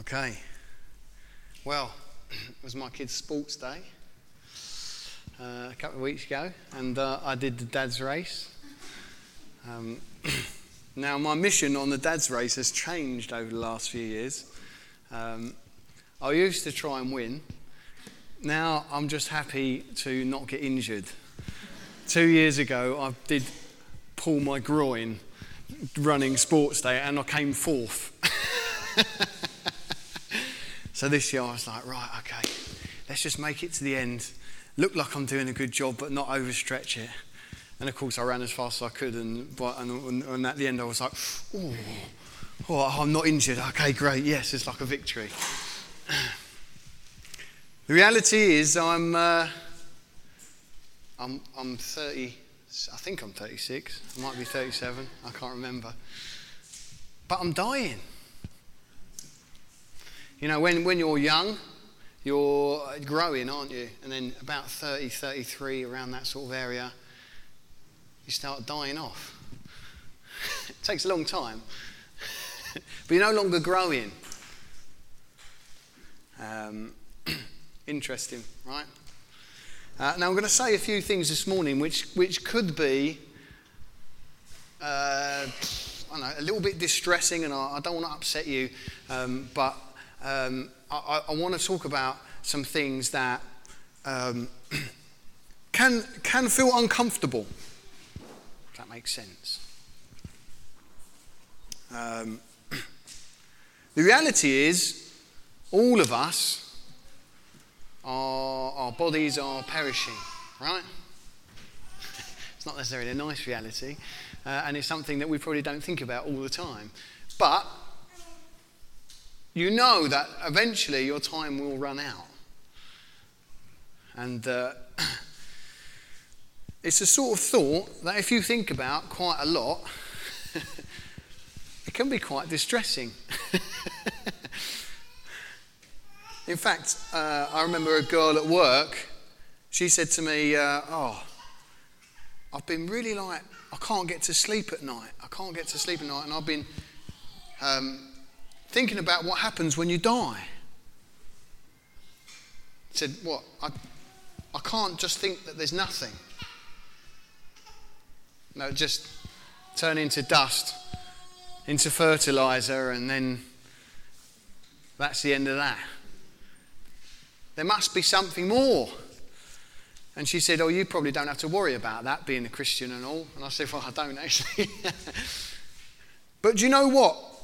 Okay. Well, it was my kid's sports day uh, a couple of weeks ago, and uh, I did the dad's race. Um, now, my mission on the dad's race has changed over the last few years. Um, I used to try and win. Now, I'm just happy to not get injured. Two years ago, I did pull my groin running sports day, and I came fourth. So this year I was like, right, okay, let's just make it to the end. Look like I'm doing a good job, but not overstretch it. And of course, I ran as fast as I could, and, and, and at the end, I was like, oh, oh, I'm not injured. Okay, great. Yes, it's like a victory. The reality is, I'm, uh, I'm, I'm 30, I think I'm 36. I might be 37. I can't remember. But I'm dying. You know, when, when you're young, you're growing, aren't you? And then about 30, 33, around that sort of area, you start dying off. it takes a long time. but you're no longer growing. Um, interesting, right? Uh, now, I'm going to say a few things this morning which, which could be uh, know, a little bit distressing, and I, I don't want to upset you, um, but um, I, I want to talk about some things that um, can, can feel uncomfortable. If that makes sense. Um, the reality is, all of us, our, our bodies are perishing, right? it's not necessarily a nice reality, uh, and it's something that we probably don't think about all the time. But you know that eventually your time will run out. And uh, it's a sort of thought that if you think about quite a lot, it can be quite distressing. In fact, uh, I remember a girl at work, she said to me, uh, Oh, I've been really like, I can't get to sleep at night. I can't get to sleep at night. And I've been um, thinking about what happens when you die. He said, What? I, I can't just think that there's nothing. No, just turn into dust, into fertilizer, and then that's the end of that. There must be something more. And she said, Oh, you probably don't have to worry about that being a Christian and all. And I said, Well, I don't actually. but do you know what?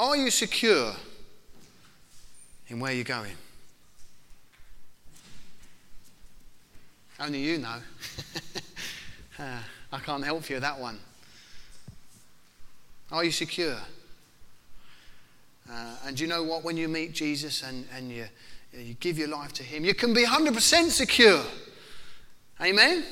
Are you secure in where you're going? Only you know. uh, I can't help you with that one. Are you secure? Uh, and you know what? When you meet Jesus and, and you, you give your life to Him, you can be 100% secure. Amen?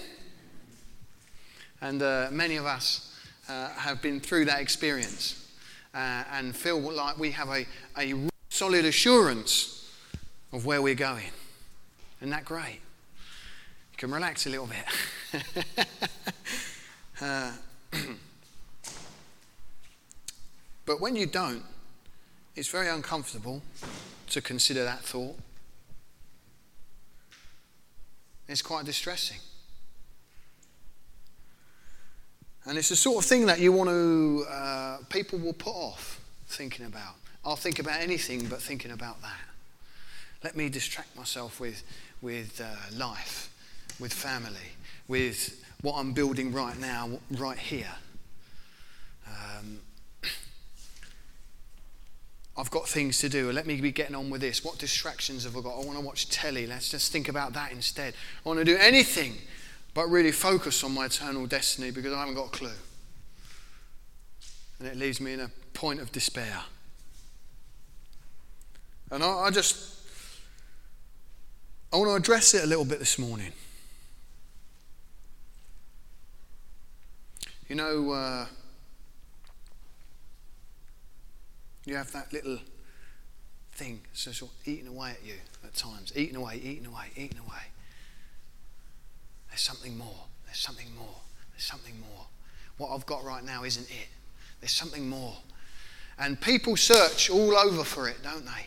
And uh, many of us uh, have been through that experience uh, and feel like we have a, a solid assurance of where we're going. Isn't that great? You can relax a little bit. uh, but when you don't, it's very uncomfortable to consider that thought. It's quite distressing. And it's the sort of thing that you want to, uh, people will put off thinking about. I'll think about anything but thinking about that. Let me distract myself with, with uh, life, with family, with what I'm building right now, right here. Um, I've got things to do. Let me be getting on with this. What distractions have I got? I want to watch telly. Let's just think about that instead. I want to do anything but really focus on my eternal destiny because I haven't got a clue. And it leaves me in a point of despair. And I, I just, I want to address it a little bit this morning. You know, uh, you have that little thing, so sort of eating away at you at times, eating away, eating away, eating away. There's something more. There's something more. There's something more. What I've got right now isn't it. There's something more. And people search all over for it, don't they?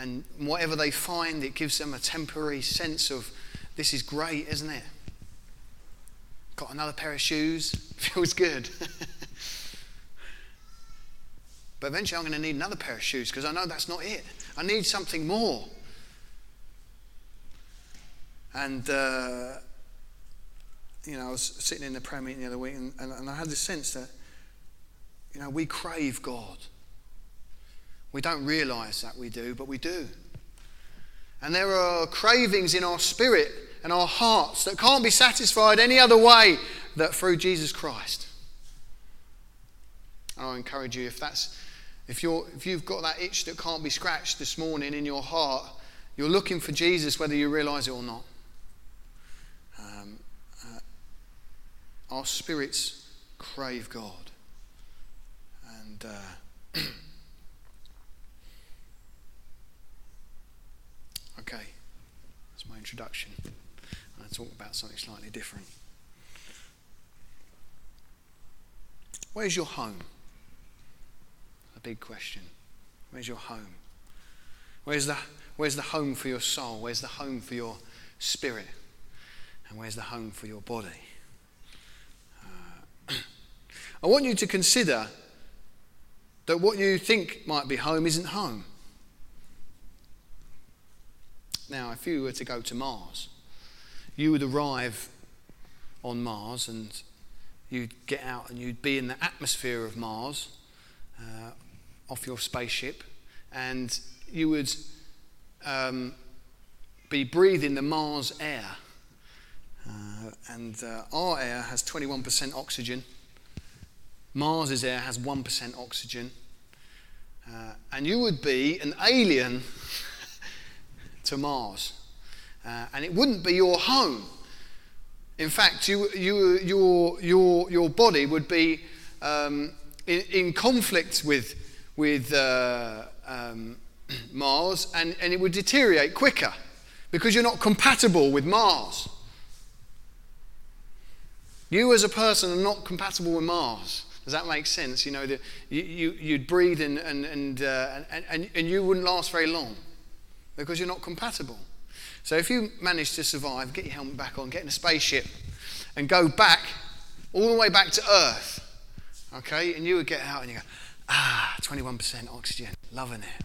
And whatever they find, it gives them a temporary sense of this is great, isn't it? Got another pair of shoes, feels good. but eventually I'm going to need another pair of shoes because I know that's not it. I need something more. And, uh, you know, I was sitting in the prayer meeting the other week and, and, and I had this sense that, you know, we crave God. We don't realize that we do, but we do. And there are cravings in our spirit and our hearts that can't be satisfied any other way than through Jesus Christ. And I encourage you, if that's if you're if you've got that itch that can't be scratched this morning in your heart, you're looking for Jesus whether you realize it or not. Um, uh, our spirits crave God. And uh, okay, that's my introduction. I talk about something slightly different. Where's your home? A big question. Where's your home? Where's the, where's the home for your soul? Where's the home for your spirit? And where's the home for your body? I want you to consider that what you think might be home isn't home. Now, if you were to go to Mars, you would arrive on Mars and you'd get out and you'd be in the atmosphere of Mars uh, off your spaceship and you would um, be breathing the Mars air. Uh, and uh, our air has 21% oxygen. Mars's air has 1% oxygen. Uh, and you would be an alien to Mars uh, and it wouldn't be your home. In fact, you, you, your, your, your body would be um, in, in, conflict with, with uh, um, Mars and, and it would deteriorate quicker because you're not compatible with Mars. You, as a person, are not compatible with Mars. Does that make sense? You know, the, you, you, you'd breathe and, and, and, uh, and, and, and you wouldn't last very long because you're not compatible. So if you manage to survive, get your helmet back on, get in a spaceship, and go back, all the way back to Earth, okay, and you would get out and you go, ah, 21% oxygen, loving it.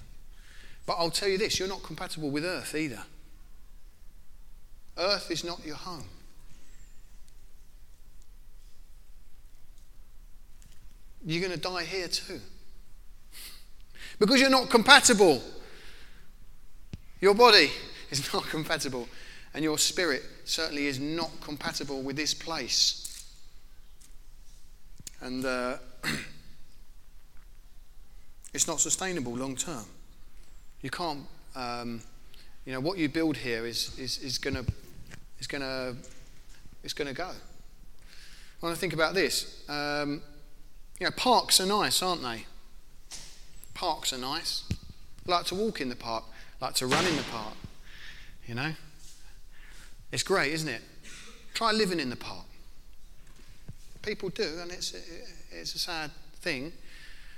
But I'll tell you this you're not compatible with Earth either. Earth is not your home. You're going to die here too. Because you're not compatible. Your body is not compatible, and your spirit certainly is not compatible with this place. And uh, it's not sustainable long term. You can't, um, you know, what you build here is, is, is going to is gonna, is gonna go. When I think about this, um, you know, parks are nice, aren't they? Parks are nice. I like to walk in the park, I like to run in the park. You know? It's great, isn't it? Try living in the park. People do, and it's, it's a sad thing.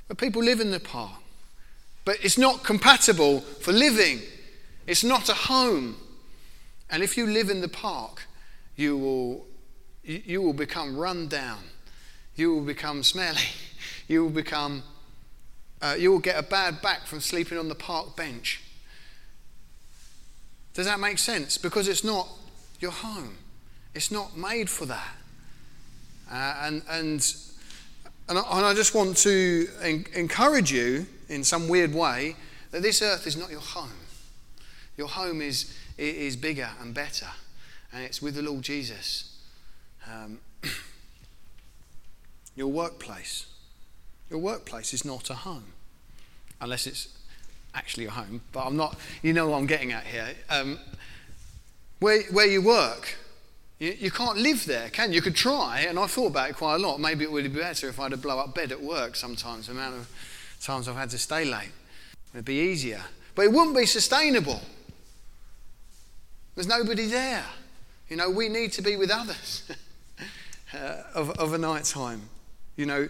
But people live in the park. But it's not compatible for living. It's not a home. And if you live in the park, you will, you will become run down. You will become smelly. You will become, uh, you will get a bad back from sleeping on the park bench. Does that make sense? Because it's not your home. It's not made for that. Uh, and, and, and, I, and I just want to en- encourage you in some weird way that this earth is not your home. Your home is, is bigger and better, and it's with the Lord Jesus. Um, your workplace. Your workplace is not a home, unless it's actually your home, but I'm not, you know what I'm getting at here. Um, where, where you work, you, you, can't live there, can you? You could try, and I've thought about it quite a lot. Maybe it would be better if I had a blow up bed at work sometimes, the amount of times I've had to stay late. It'd be easier. But it wouldn't be sustainable. There's nobody there. You know, we need to be with others uh, of, of a night time. You know,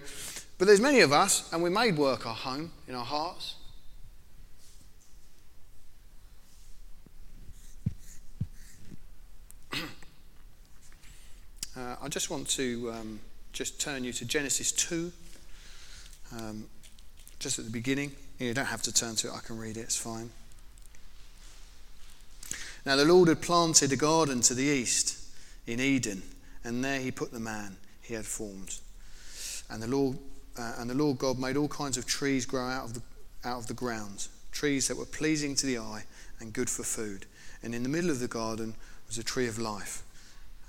But there's many of us, and we made work our home in our hearts. uh, I just want to um, just turn you to Genesis 2, um, just at the beginning. You don't have to turn to it, I can read it, it's fine. Now the Lord had planted a garden to the east in Eden, and there he put the man he had formed. And the Lord, uh, and the Lord God made all kinds of trees grow out of, the, out of the ground, trees that were pleasing to the eye and good for food. And in the middle of the garden was a tree of life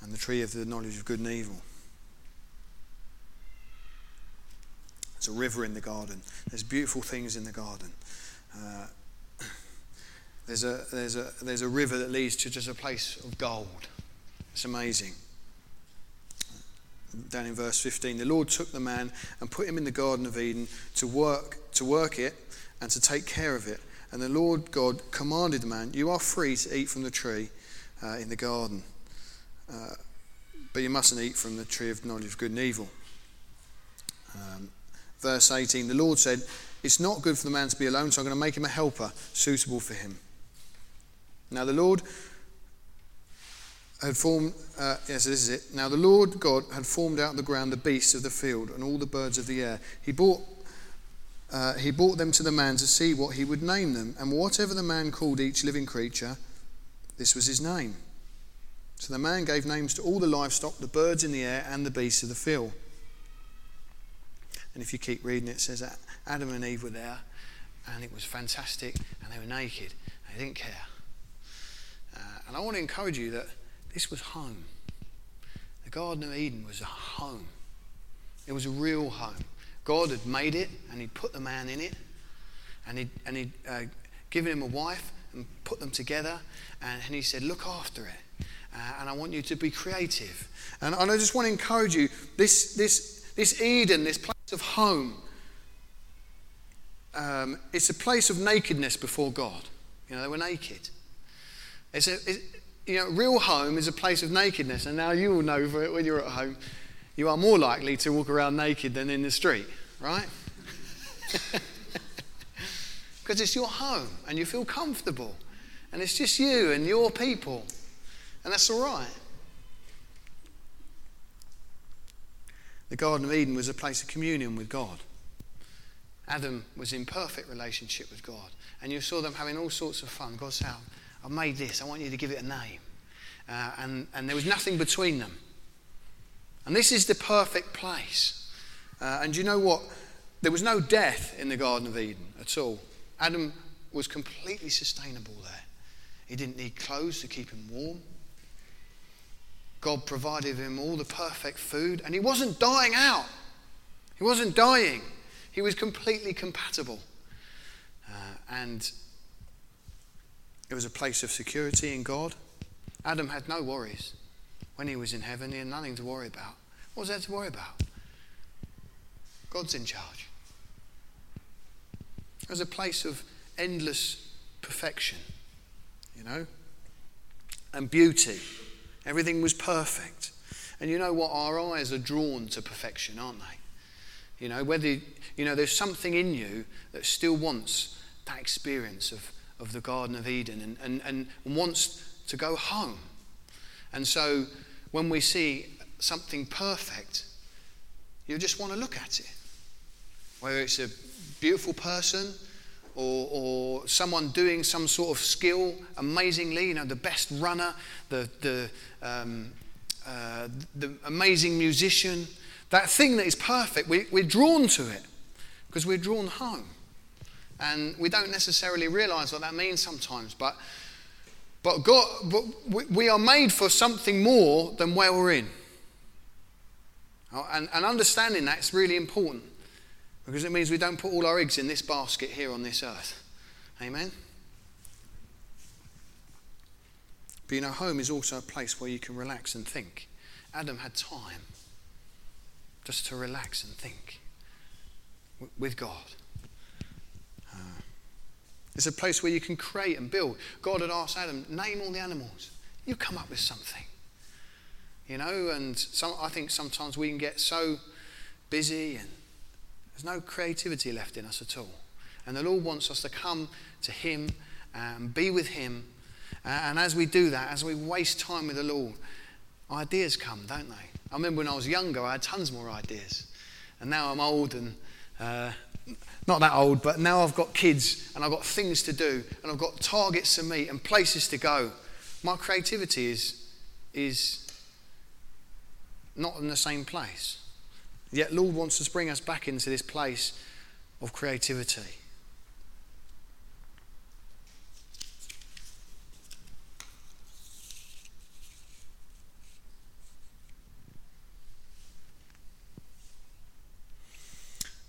and the tree of the knowledge of good and evil. There's a river in the garden. There's beautiful things in the garden. Uh, there's a, there's, a, there's a river that leads to just a place of gold. It's amazing. Down in verse 15, the Lord took the man and put him in the Garden of Eden to work, to work it and to take care of it. And the Lord God commanded the man, You are free to eat from the tree uh, in the garden, uh, but you mustn't eat from the tree of knowledge of good and evil. Um, verse 18, the Lord said, It's not good for the man to be alone, so I'm going to make him a helper suitable for him. Now the Lord had formed, uh, yes, this is it. Now the Lord God had formed out of the ground the beasts of the field and all the birds of the air. He brought, uh, he brought them to the man to see what he would name them. And whatever the man called each living creature, this was his name. So the man gave names to all the livestock, the birds in the air, and the beasts of the field. And if you keep reading, it says that Adam and Eve were there, and it was fantastic, and they were naked. They didn't care. Uh, and I want to encourage you that this was home. The Garden of Eden was a home, it was a real home. God had made it, and He'd put the man in it, and He'd, and he'd uh, given him a wife and put them together, and, and He said, Look after it. Uh, and I want you to be creative. And, and I just want to encourage you this, this, this Eden, this place of home, um, it's a place of nakedness before God. You know, they were naked. It's a, you know, real home is a place of nakedness. And now you will know when you're at home, you are more likely to walk around naked than in the street, right? Because it's your home and you feel comfortable. And it's just you and your people. And that's all right. The Garden of Eden was a place of communion with God. Adam was in perfect relationship with God. And you saw them having all sorts of fun. God said, I've made this. I want you to give it a name. Uh, and, and there was nothing between them. And this is the perfect place. Uh, and you know what? There was no death in the Garden of Eden at all. Adam was completely sustainable there. He didn't need clothes to keep him warm. God provided him all the perfect food, and he wasn't dying out. He wasn't dying. He was completely compatible. Uh, and it was a place of security in God. Adam had no worries. When he was in heaven, he had nothing to worry about. What was there to worry about? God's in charge. It was a place of endless perfection, you know, and beauty. Everything was perfect. And you know what? Our eyes are drawn to perfection, aren't they? You know, whether, you know, there's something in you that still wants that experience of of the Garden of Eden and, and, and wants to go home. And so when we see something perfect, you just want to look at it. Whether it's a beautiful person or, or someone doing some sort of skill amazingly, you know, the best runner, the, the, um, uh, the amazing musician, that thing that is perfect, we, we're drawn to it because we're drawn home. And we don't necessarily realize what that means sometimes. But, but, God, but we are made for something more than where we're in. And, and understanding that is really important because it means we don't put all our eggs in this basket here on this earth. Amen? But you know, home is also a place where you can relax and think. Adam had time just to relax and think with God. It's a place where you can create and build. God had asked Adam, name all the animals. You come up with something. You know, and some, I think sometimes we can get so busy and There's no creativity left in us at all. And the Lord wants us to come to Him and be with Him. And as we do that, as we waste time with the Lord, ideas come, don't they? I remember when I was younger, I had tons more ideas. And now I'm old and uh, not that old, but now I've got kids and I've got things to do and I've got targets to meet and places to go. My creativity is, is not in the same place. Yet, Lord wants to bring us back into this place of creativity.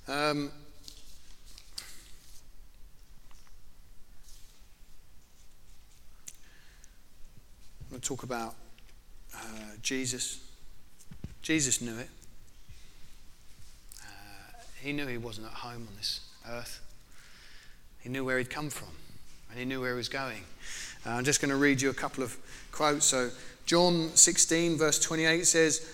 Um, I'm going to talk about uh, Jesus. Jesus knew it. Uh, he knew he wasn't at home on this earth. He knew where he'd come from and he knew where he was going. Uh, I'm just going to read you a couple of quotes. So, John 16, verse 28 says,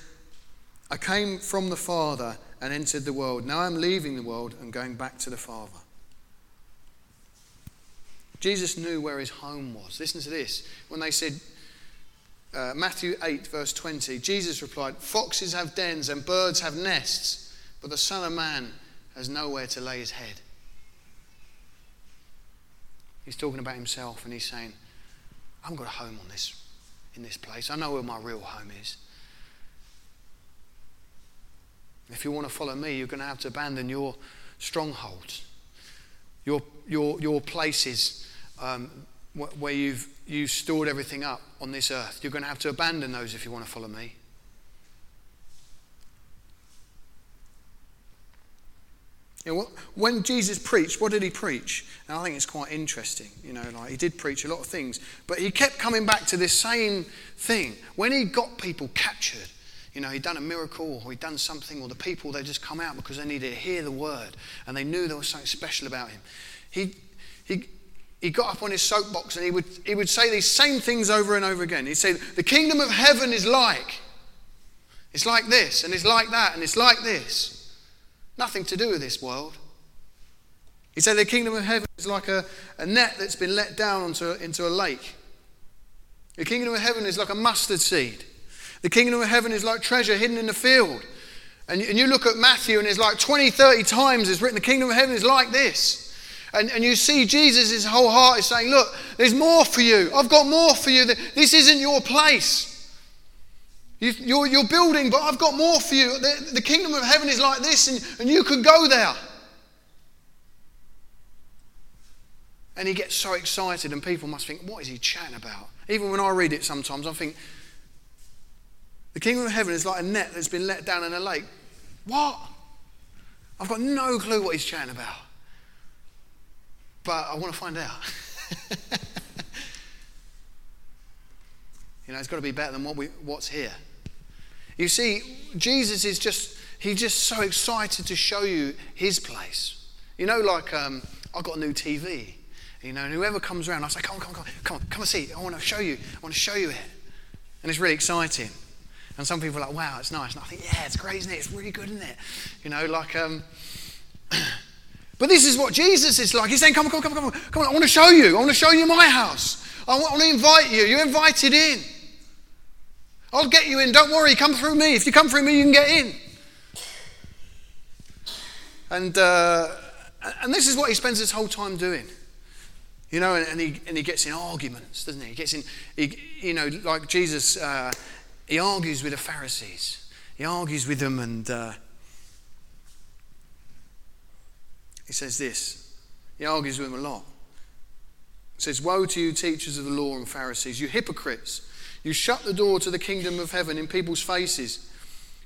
I came from the Father and entered the world. Now I'm leaving the world and going back to the Father. Jesus knew where his home was. Listen to this. When they said, uh, Matthew 8, verse 20, Jesus replied, Foxes have dens and birds have nests, but the Son of Man has nowhere to lay his head. He's talking about himself and he's saying, I've got a home on this, in this place. I know where my real home is. If you want to follow me, you're going to have to abandon your strongholds, your, your, your places um, where you've, you've stored everything up on this earth. You're going to have to abandon those if you want to follow me. You know, when Jesus preached, what did he preach? And I think it's quite interesting. You know, like he did preach a lot of things, but he kept coming back to this same thing. When he got people captured, you know, he'd done a miracle or he'd done something, or the people, they just come out because they needed to hear the word and they knew there was something special about him. He, he, he got up on his soapbox and he would, he would say these same things over and over again. He'd say, The kingdom of heaven is like. It's like this, and it's like that, and it's like this. Nothing to do with this world. He said, The kingdom of heaven is like a, a net that's been let down onto, into a lake. The kingdom of heaven is like a mustard seed. The kingdom of heaven is like treasure hidden in the field. And, and you look at Matthew, and it's like 20, 30 times it's written, the kingdom of heaven is like this. And, and you see Jesus, his whole heart is saying, Look, there's more for you. I've got more for you. This isn't your place. You, are you're building, but I've got more for you. The, the kingdom of heaven is like this, and, and you could go there. And he gets so excited, and people must think, What is he chatting about? Even when I read it sometimes, I think, the kingdom of heaven is like a net that's been let down in a lake. What? I've got no clue what he's chatting about. But I want to find out. you know, it's got to be better than what we, what's here. You see, Jesus is just, he's just so excited to show you his place. You know, like um, I've got a new TV. You know, and whoever comes around, I say, come on, come on, come on, come on, come and see. I want to show you. I want to show you it. And it's really exciting. And some people are like, wow, it's nice. And I think, yeah, it's great, isn't it? It's really good, isn't it? You know, like, um, but this is what Jesus is like. He's saying, come on, come on, come on, come on. I want to show you. I want to show you my house. I want to invite you. You're invited in. I'll get you in. Don't worry. Come through me. If you come through me, you can get in. And, uh, and this is what he spends his whole time doing. You know, and, and, he, and he gets in arguments, doesn't he? He gets in, he, you know, like Jesus uh, he argues with the Pharisees. He argues with them and uh, he says this. He argues with them a lot. He says, Woe to you, teachers of the law and Pharisees, you hypocrites! You shut the door to the kingdom of heaven in people's faces.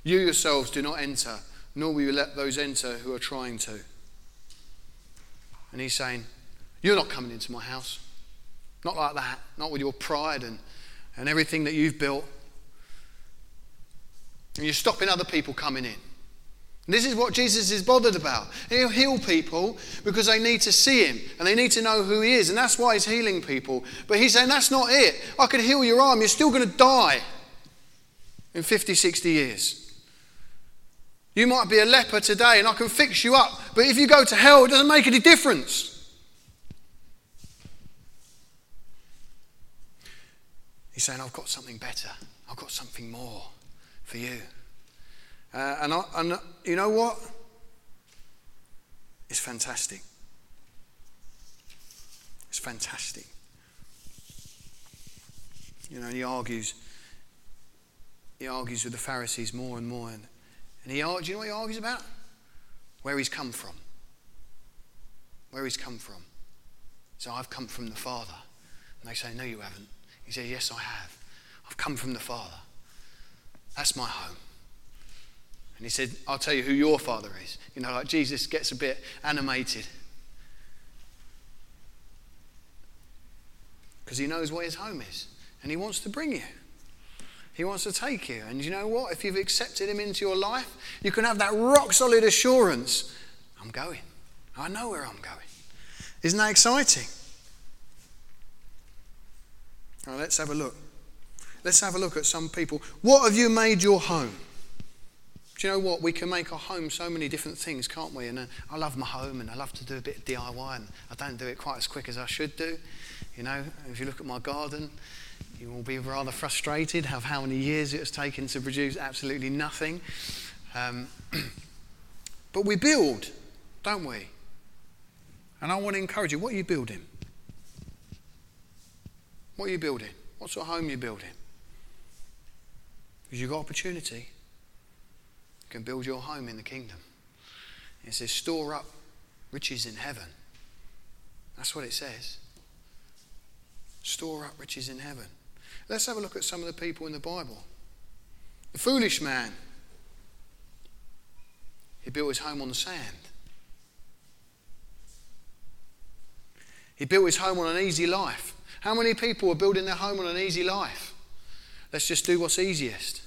You yourselves do not enter, nor will you let those enter who are trying to. And he's saying, You're not coming into my house. Not like that. Not with your pride and, and everything that you've built. And you're stopping other people coming in. This is what Jesus is bothered about. He'll heal people because they need to see him and they need to know who he is. And that's why he's healing people. But he's saying, that's not it. I could heal your arm. You're still going to die in 50, 60 years. You might be a leper today and I can fix you up, but if you go to hell, it doesn't make any difference. He's saying, I've got something better. I've got something more for you. Uh, and, I, and you know what? It's fantastic. It's fantastic. You know, he argues. He argues with the Pharisees more and more. And, and he, do you know what he argues about? Where he's come from. Where he's come from. So I've come from the Father. And they say, No, you haven't. He says, Yes, I have. I've come from the Father. That's my home. And he said, I'll tell you who your father is. You know, like Jesus gets a bit animated. Because he knows where his home is. And he wants to bring you. He wants to take you. And you know what? If you've accepted him into your life, you can have that rock solid assurance I'm going. I know where I'm going. Isn't that exciting? Now, let's have a look. Let's have a look at some people. What have you made your home? Do you know what? We can make our home so many different things, can't we? And uh, I love my home and I love to do a bit of DIY and I don't do it quite as quick as I should do. You know, if you look at my garden, you will be rather frustrated of how many years it has taken to produce absolutely nothing. Um, but we build, don't we? And I want to encourage you what are you building? What are you building? What sort of home are you building? Because you've got opportunity. Can build your home in the kingdom. It says, store up riches in heaven. That's what it says. Store up riches in heaven. Let's have a look at some of the people in the Bible. The foolish man, he built his home on the sand. He built his home on an easy life. How many people are building their home on an easy life? Let's just do what's easiest.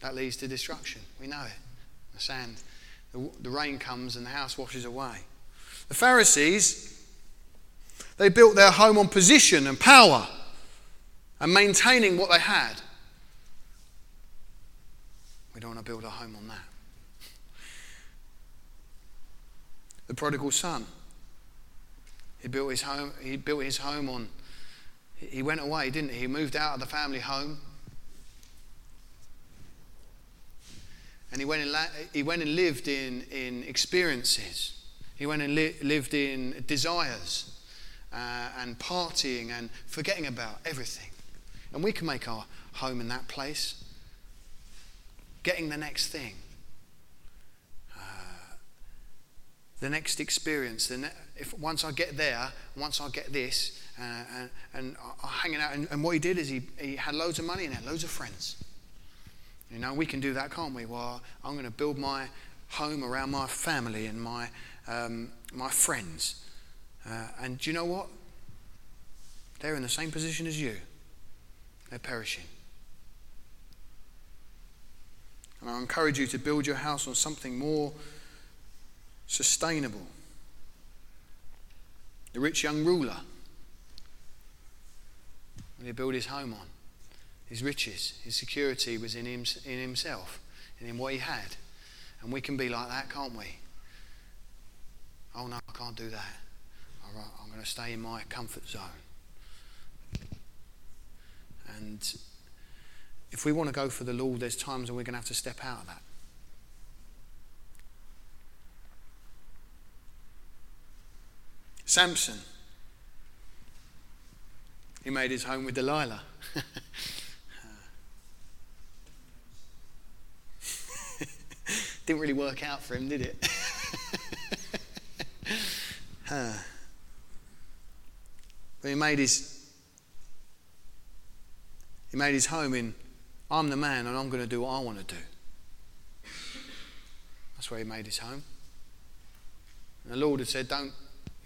That leads to destruction. We know it. The sand, the, the rain comes and the house washes away. The Pharisees, they built their home on position and power and maintaining what they had. We don't want to build a home on that. The prodigal son, he built his home, he built his home on, he went away, didn't he? He moved out of the family home. And he went and, he went and lived in, in experiences. He went and li- lived in desires uh, and partying and forgetting about everything. And we can make our home in that place. Getting the next thing, uh, the next experience. The ne- if once I get there, once I get this, uh, and, and hanging out. And, and, what he did is he, he had loads of money and had loads of friends. You know, we can do that, can't we? Well, I'm going to build my home around my family and my, um, my friends. Uh, and do you know what? They're in the same position as you. They're perishing. And I encourage you to build your house on something more sustainable. The rich young ruler, when he built his home on, his riches, his security was in, him, in himself and in what he had. And we can be like that, can't we? Oh no, I can't do that. All right, I'm going to stay in my comfort zone. And if we want to go for the Lord, there's times when we're going to have to step out of that. Samson. He made his home with Delilah. Didn't really work out for him, did it? huh. But he made his he made his home in I'm the man and I'm going to do what I want to do. That's where he made his home. And the Lord had said, don't,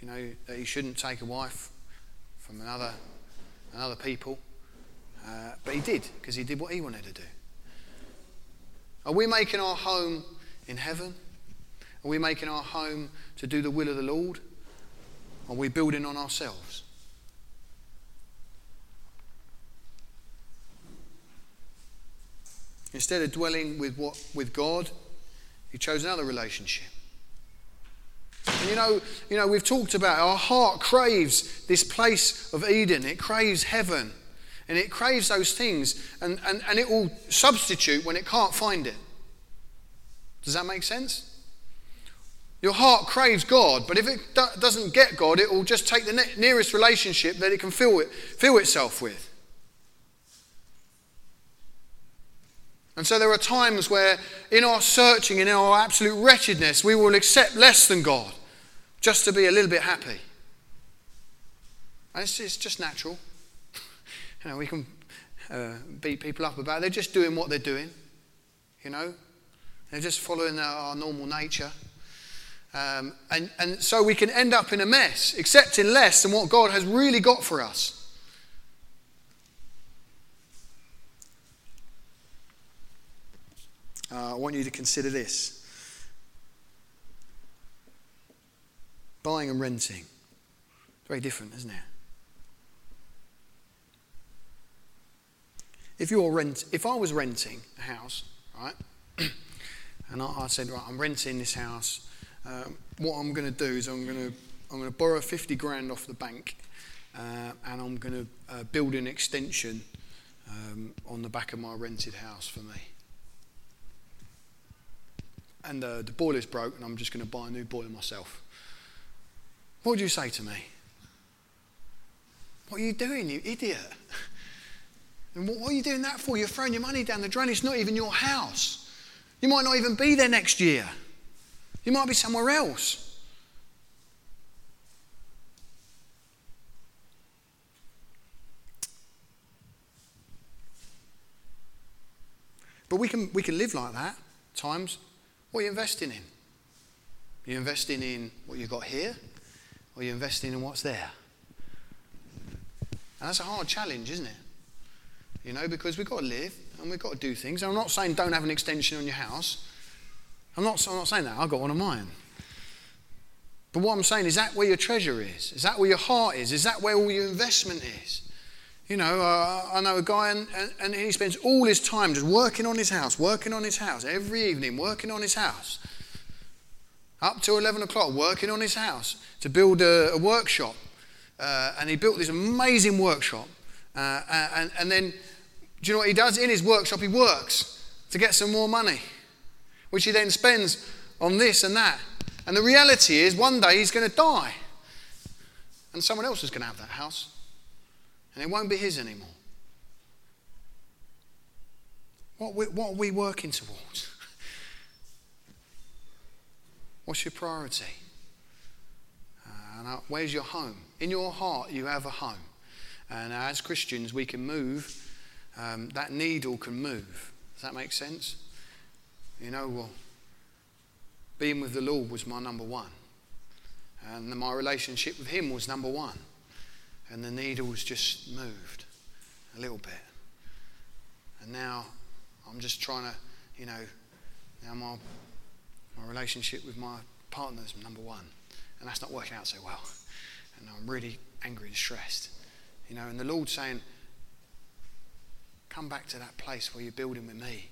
you know, that he shouldn't take a wife from another, another people. Uh, but he did, because he did what he wanted to do. Are we making our home in heaven? Are we making our home to do the will of the Lord? Are we building on ourselves? Instead of dwelling with, what, with God, he chose another relationship. And you know, you know, we've talked about our heart craves this place of Eden. It craves heaven. And it craves those things. And, and, and it will substitute when it can't find it. Does that make sense? Your heart craves God, but if it doesn't get God, it will just take the ne- nearest relationship that it can fill, it, fill itself with. And so there are times where, in our searching, in our absolute wretchedness, we will accept less than God just to be a little bit happy. And it's, it's just natural. You know, we can uh, beat people up about it. They're just doing what they're doing, you know. They're just following our, normal nature. Um, and, and so we can end up in a mess, accepting less than what God has really got for us. Uh, I want you to consider this buying and renting. Very different, isn't it? If you're rent, if I was renting a house, right, and I, I said, right, I'm renting this house. Um, what I'm going to do is I'm going to I'm going to borrow 50 grand off the bank, uh, and I'm going to uh, build an extension um, on the back of my rented house for me and uh, the boiler's broke and I'm just going to buy a new boiler myself. What would you say to me? What are you doing, you idiot? And what are you doing that for? You're throwing your money down the drain. It's not even your house. You might not even be there next year. You might be somewhere else. But we can, we can live like that times. What are you investing in? Are you investing in what you've got here? Or are you investing in what's there? And that's a hard challenge, isn't it? You know, because we've got to live and we've got to do things. I'm not saying don't have an extension on your house. I'm not, I'm not saying that. I've got one of mine. But what I'm saying is that where your treasure is? Is that where your heart is? Is that where all your investment is? You know, uh, I know a guy and, and, and he spends all his time just working on his house, working on his house, every evening, working on his house. Up to 11 o'clock, working on his house to build a, a workshop. Uh, and he built this amazing workshop. Uh, and, and then, do you know what he does? In his workshop, he works to get some more money, which he then spends on this and that. And the reality is, one day he's going to die. And someone else is going to have that house and it won't be his anymore. What, we, what are we working towards? What's your priority? Uh, where's your home? In your heart, you have a home. And as Christians, we can move. Um, that needle can move. Does that make sense? You know, well, being with the Lord was my number one. And my relationship with Him was number one and the needle's just moved a little bit. And now I'm just trying to, you know, now my, my relationship with my partner is number one. And that's not working out so well. And I'm really angry and stressed. You know, and the Lord's saying, come back to that place where you're building with me.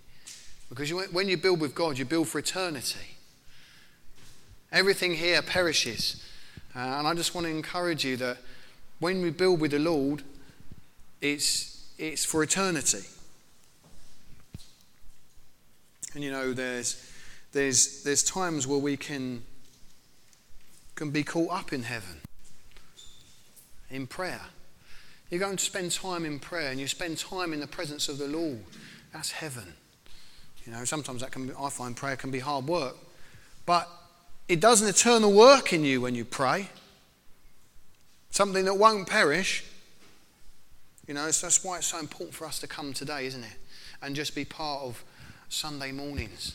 Because you, when you build with God, you build for eternity. Everything here perishes. Uh, and I just want to encourage you that when we build with the Lord, it's, it's for eternity. And you know, there's, there's, there's times where we can, can be caught up in heaven, in prayer. You go and spend time in prayer and you spend time in the presence of the Lord. That's heaven. You know, sometimes that can be, I find prayer can be hard work. But it does an eternal work in you when you pray something that won't perish. You know, so that's why it's so important for us to come today, isn't it? And just be part of Sunday mornings.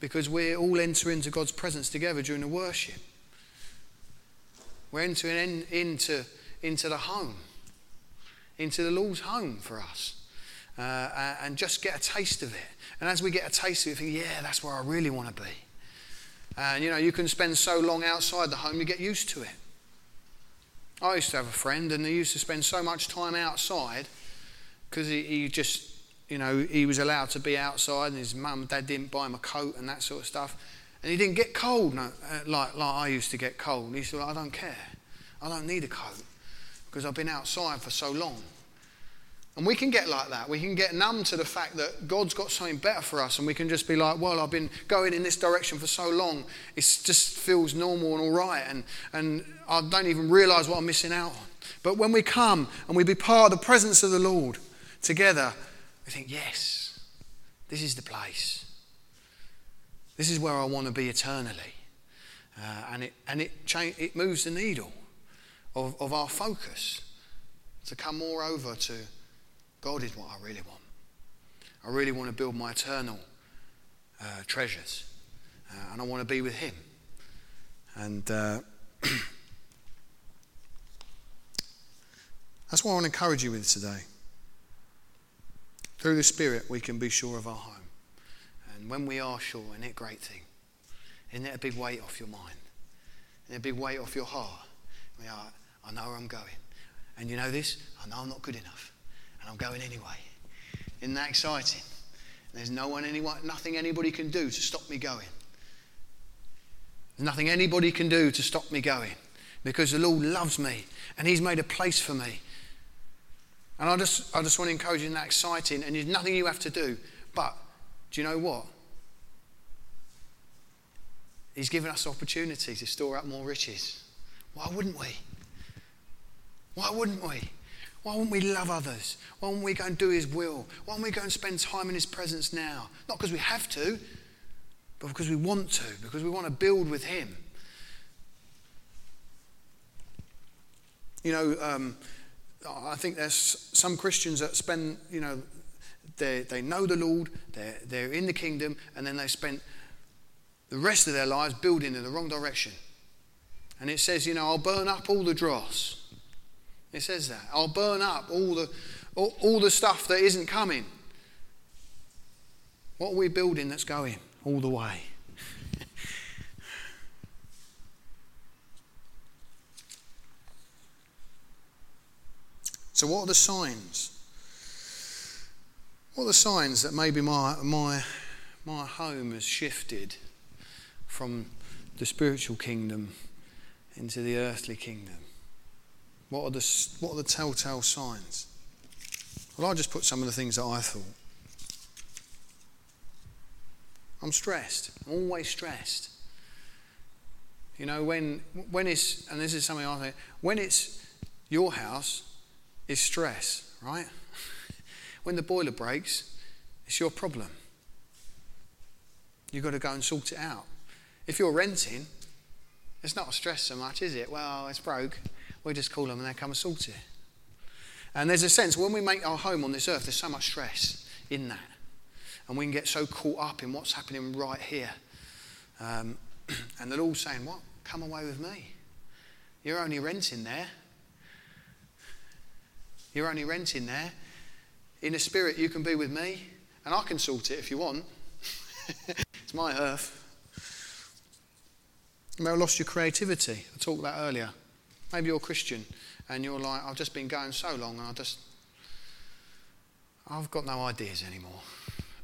Because we all enter into God's presence together during the worship. We're entering in, into, into the home, into the Lord's home for us. Uh, and just get a taste of it. And as we get a taste of it, think, yeah, that's where I really want to be. And you know, you can spend so long outside the home, you get used to it. I used to have a friend, and he used to spend so much time outside because he, he, just you know, he was allowed to be outside and his mum and dad didn't buy him a coat and that sort of stuff. And he didn't get cold no, uh, like, like I used to get cold. He said, I don't care. I don't need a coat because I've been outside for so long. And we can get like that. We can get numb to the fact that God's got something better for us, and we can just be like, well, I've been going in this direction for so long, it just feels normal and all right, and, and I don't even realize what I'm missing out on. But when we come and we be part of the presence of the Lord together, we think, yes, this is the place. This is where I want to be eternally. Uh, and it, and it, change, it moves the needle of, of our focus to come more over to God is what I really want. I really want to build my eternal uh, treasures. Uh, and I want to be with Him. And uh, that's what I want to encourage you with today. Through the Spirit, we can be sure of our home. And when we are sure, isn't it a great thing? Isn't it a big weight off your mind? Isn't it a big weight off your heart? We are, I know where I'm going. And you know this? I know I'm not good enough. And I'm going anyway. Isn't that exciting? There's no one, anyone, nothing anybody can do to stop me going. There's nothing anybody can do to stop me going because the Lord loves me and He's made a place for me. And I just, I just want to encourage you in that exciting, and there's nothing you have to do. But do you know what? He's given us opportunity to store up more riches. Why wouldn't we? Why wouldn't we? Why wouldn't we love others? Why wouldn't we go and do His will? Why wouldn't we go and spend time in His presence now? Not because we have to, but because we want to, because we want to build with Him. You know, um, I think there's some Christians that spend, you know, they, they know the Lord, they're, they're in the kingdom, and then they spend the rest of their lives building in the wrong direction. And it says, you know, I'll burn up all the dross. It says that. I'll burn up all the, all, all the stuff that isn't coming. What are we building that's going all the way? So, what are the signs? What are the signs that maybe my, my, my home has shifted from the spiritual kingdom into the earthly kingdom? What are the, what are the telltale signs? Well, I'll just put some of the things that I thought. I'm stressed. I'm always stressed. You know, when, when it's, and this is something I think, when it's your house, is stress, right? when the boiler breaks, it's your problem. You've got to go and sort it out. If you're renting, it's not a stress so much, is it? Well, it's broke. We just call them and they come and sort it. And there's a sense when we make our home on this earth, there's so much stress in that. And we can get so caught up in what's happening right here. Um, and they're all saying, What? Come away with me. You're only renting there. You're only renting there. In a spirit, you can be with me, and I can sort it if you want. it's my earth. You may have lost your creativity. I talked about earlier. Maybe you're a Christian and you're like, I've just been going so long and I just, I've got no ideas anymore.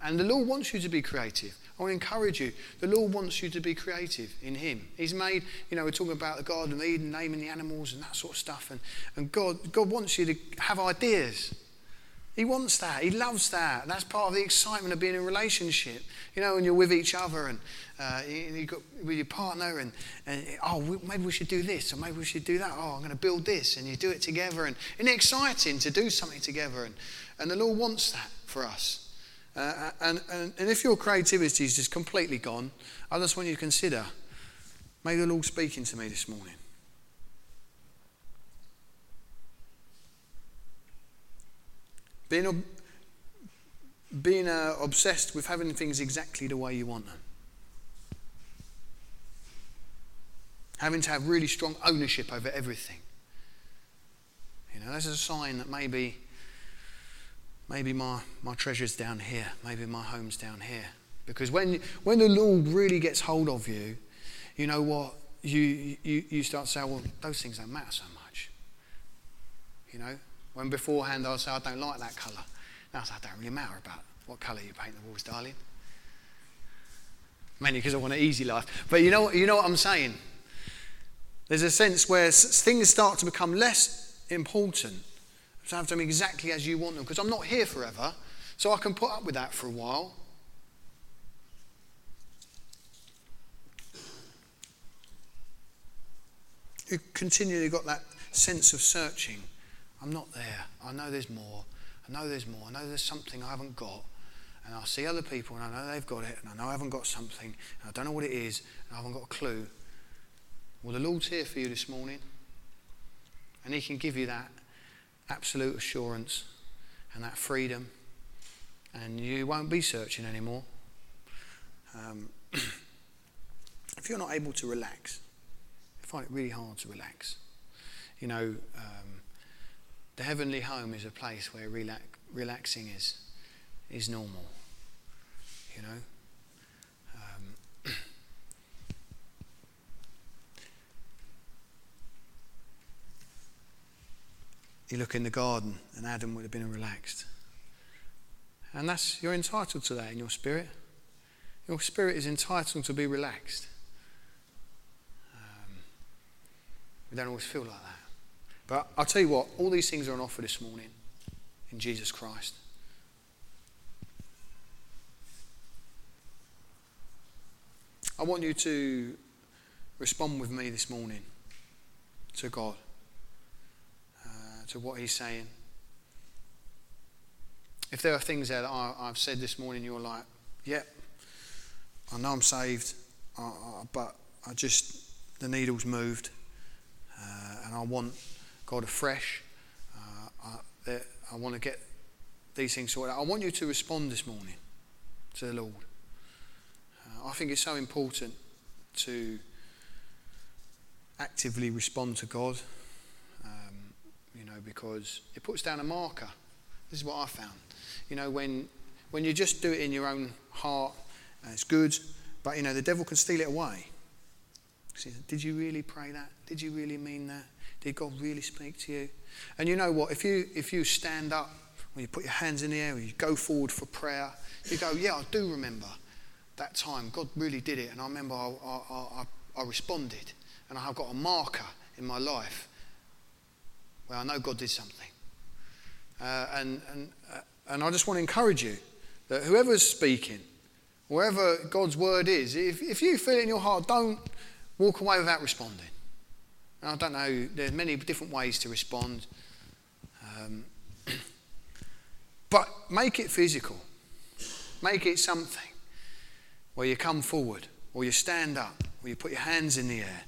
And the Lord wants you to be creative. I want to encourage you. The Lord wants you to be creative in Him. He's made, you know, we're talking about the Garden of Eden, naming the animals and that sort of stuff. And, and God, God wants you to have ideas. He wants that. He loves that. That's part of the excitement of being in a relationship. You know, when you're with each other and uh, you got with your partner, and, and oh, maybe we should do this, or maybe we should do that. Oh, I'm going to build this, and you do it together, and it's exciting to do something together, and, and the Lord wants that for us. Uh, and, and, and if your creativity is just completely gone, I just want you to consider maybe the Lord speaking to me this morning. Being, being uh, obsessed with having things exactly the way you want them. Having to have really strong ownership over everything. You know, that's a sign that maybe maybe my, my treasure's down here, maybe my home's down here. Because when, when the Lord really gets hold of you, you know what? You, you, you start to say, well, those things don't matter so much. You know? When beforehand I say, I don't like that colour. Now, I don't really matter about what colour you paint the walls, darling. Mainly because I want an easy life. But you know, you know what I'm saying? There's a sense where things start to become less important. To have them exactly as you want them. Because I'm not here forever. So I can put up with that for a while. You continually got that sense of searching. I'm not there. I know there's more. I know there's more. I know there's something I haven't got. And I see other people and I know they've got it and I know I haven't got something and I don't know what it is and I haven't got a clue. Well, the Lord's here for you this morning and He can give you that absolute assurance and that freedom and you won't be searching anymore. Um, if you're not able to relax, you find it really hard to relax. You know, um, the heavenly home is a place where relax, relaxing is, is normal. You know? Um, you look in the garden, and Adam would have been relaxed. And that's, you're entitled to that in your spirit. Your spirit is entitled to be relaxed. Um, we don't always feel like that. But I'll tell you what, all these things are on offer this morning in Jesus Christ. I want you to respond with me this morning to God, uh, to what He's saying. If there are things that I, have said this morning, you're like, yep, I know I'm saved, I, I, but I just, the needle's moved, uh, and I want God afresh. Uh, I, I want to get these things sorted out. I want you to respond this morning to the Lord. Uh, I think it's so important to actively respond to God, um, you know, because it puts down a marker. This is what I found. You know, when, when you just do it in your own heart, uh, it's good, but, you know, the devil can steal it away. Did you really pray that? Did you really mean that? Did God really speak to you? And you know what? If you, if you stand up, when you put your hands in the air, you go forward for prayer, you go, Yeah, I do remember that time. God really did it. And I remember I, I, I, I responded. And I've got a marker in my life where I know God did something. Uh, and, and, uh, and I just want to encourage you that whoever's speaking, wherever God's word is, if, if you feel it in your heart, don't walk away without responding. And I don't know, there's many different ways to respond. Um, but make it physical. Make it something where you come forward, or you stand up, or you put your hands in the air,